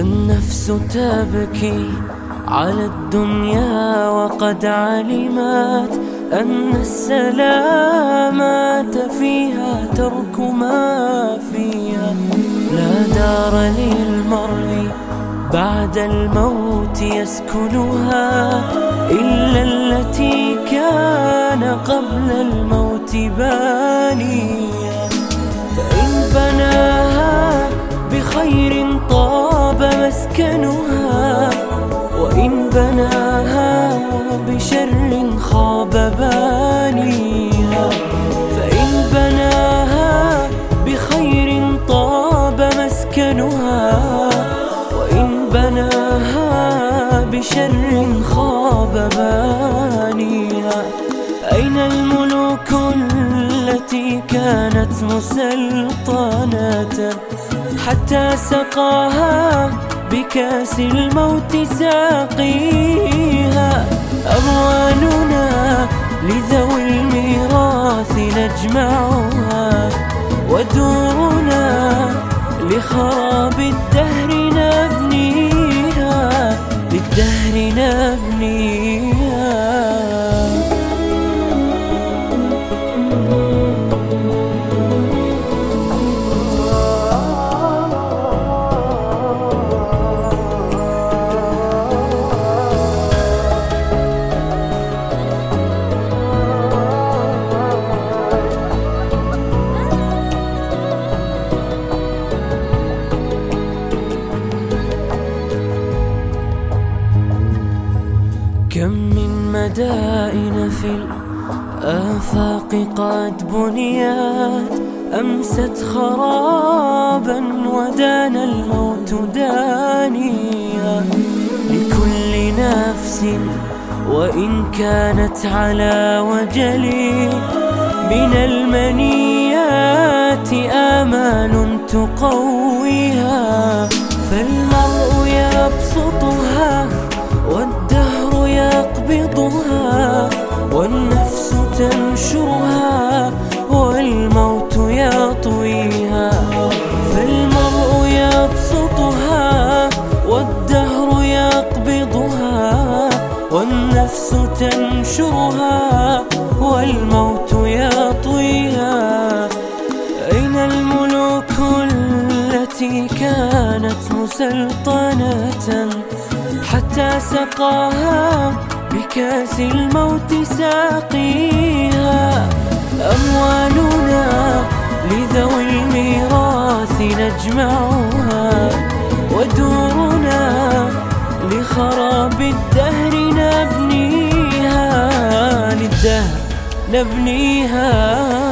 النفس تبكي على الدنيا وقد علمت أن السلامة فيها ترك ما فيها. لا دار للمرء بعد الموت يسكنها إلا التي كان قبل الموت بانيا مسكنها وإن بناها بشر خاب بانيها. فإن بناها بخير طاب مسكنها وإن بناها بشر خاب بانيها. أين الملوك التي كانت مسلطنة؟ حتى سقاها بكاس الموت ساقيها. أموالنا لذوي الميراث نجمعها. ودورنا لخراب الدهر نبنيها. للدهر نبنيها. كم من مدائن في الآفاق قد بنيت أمست خرابا ودان الموت دانيا. لكل نفس وإن كانت على وجل من المنيات آمال تقويها. فالمرء يبسطها والدهر يقبضها والنفس تنشرها والموت يطويها فالمرء يبسطها والدهر يقبضها والنفس تنشرها والموت يطويها. أين الملوك التي كانت مسلطنة؟ حتى سقاها بكأس الموت ساقيها. أموالنا لذوي الميراث نجمعها. ودورنا لخراب الدهر نبنيها. للدهر نبنيها.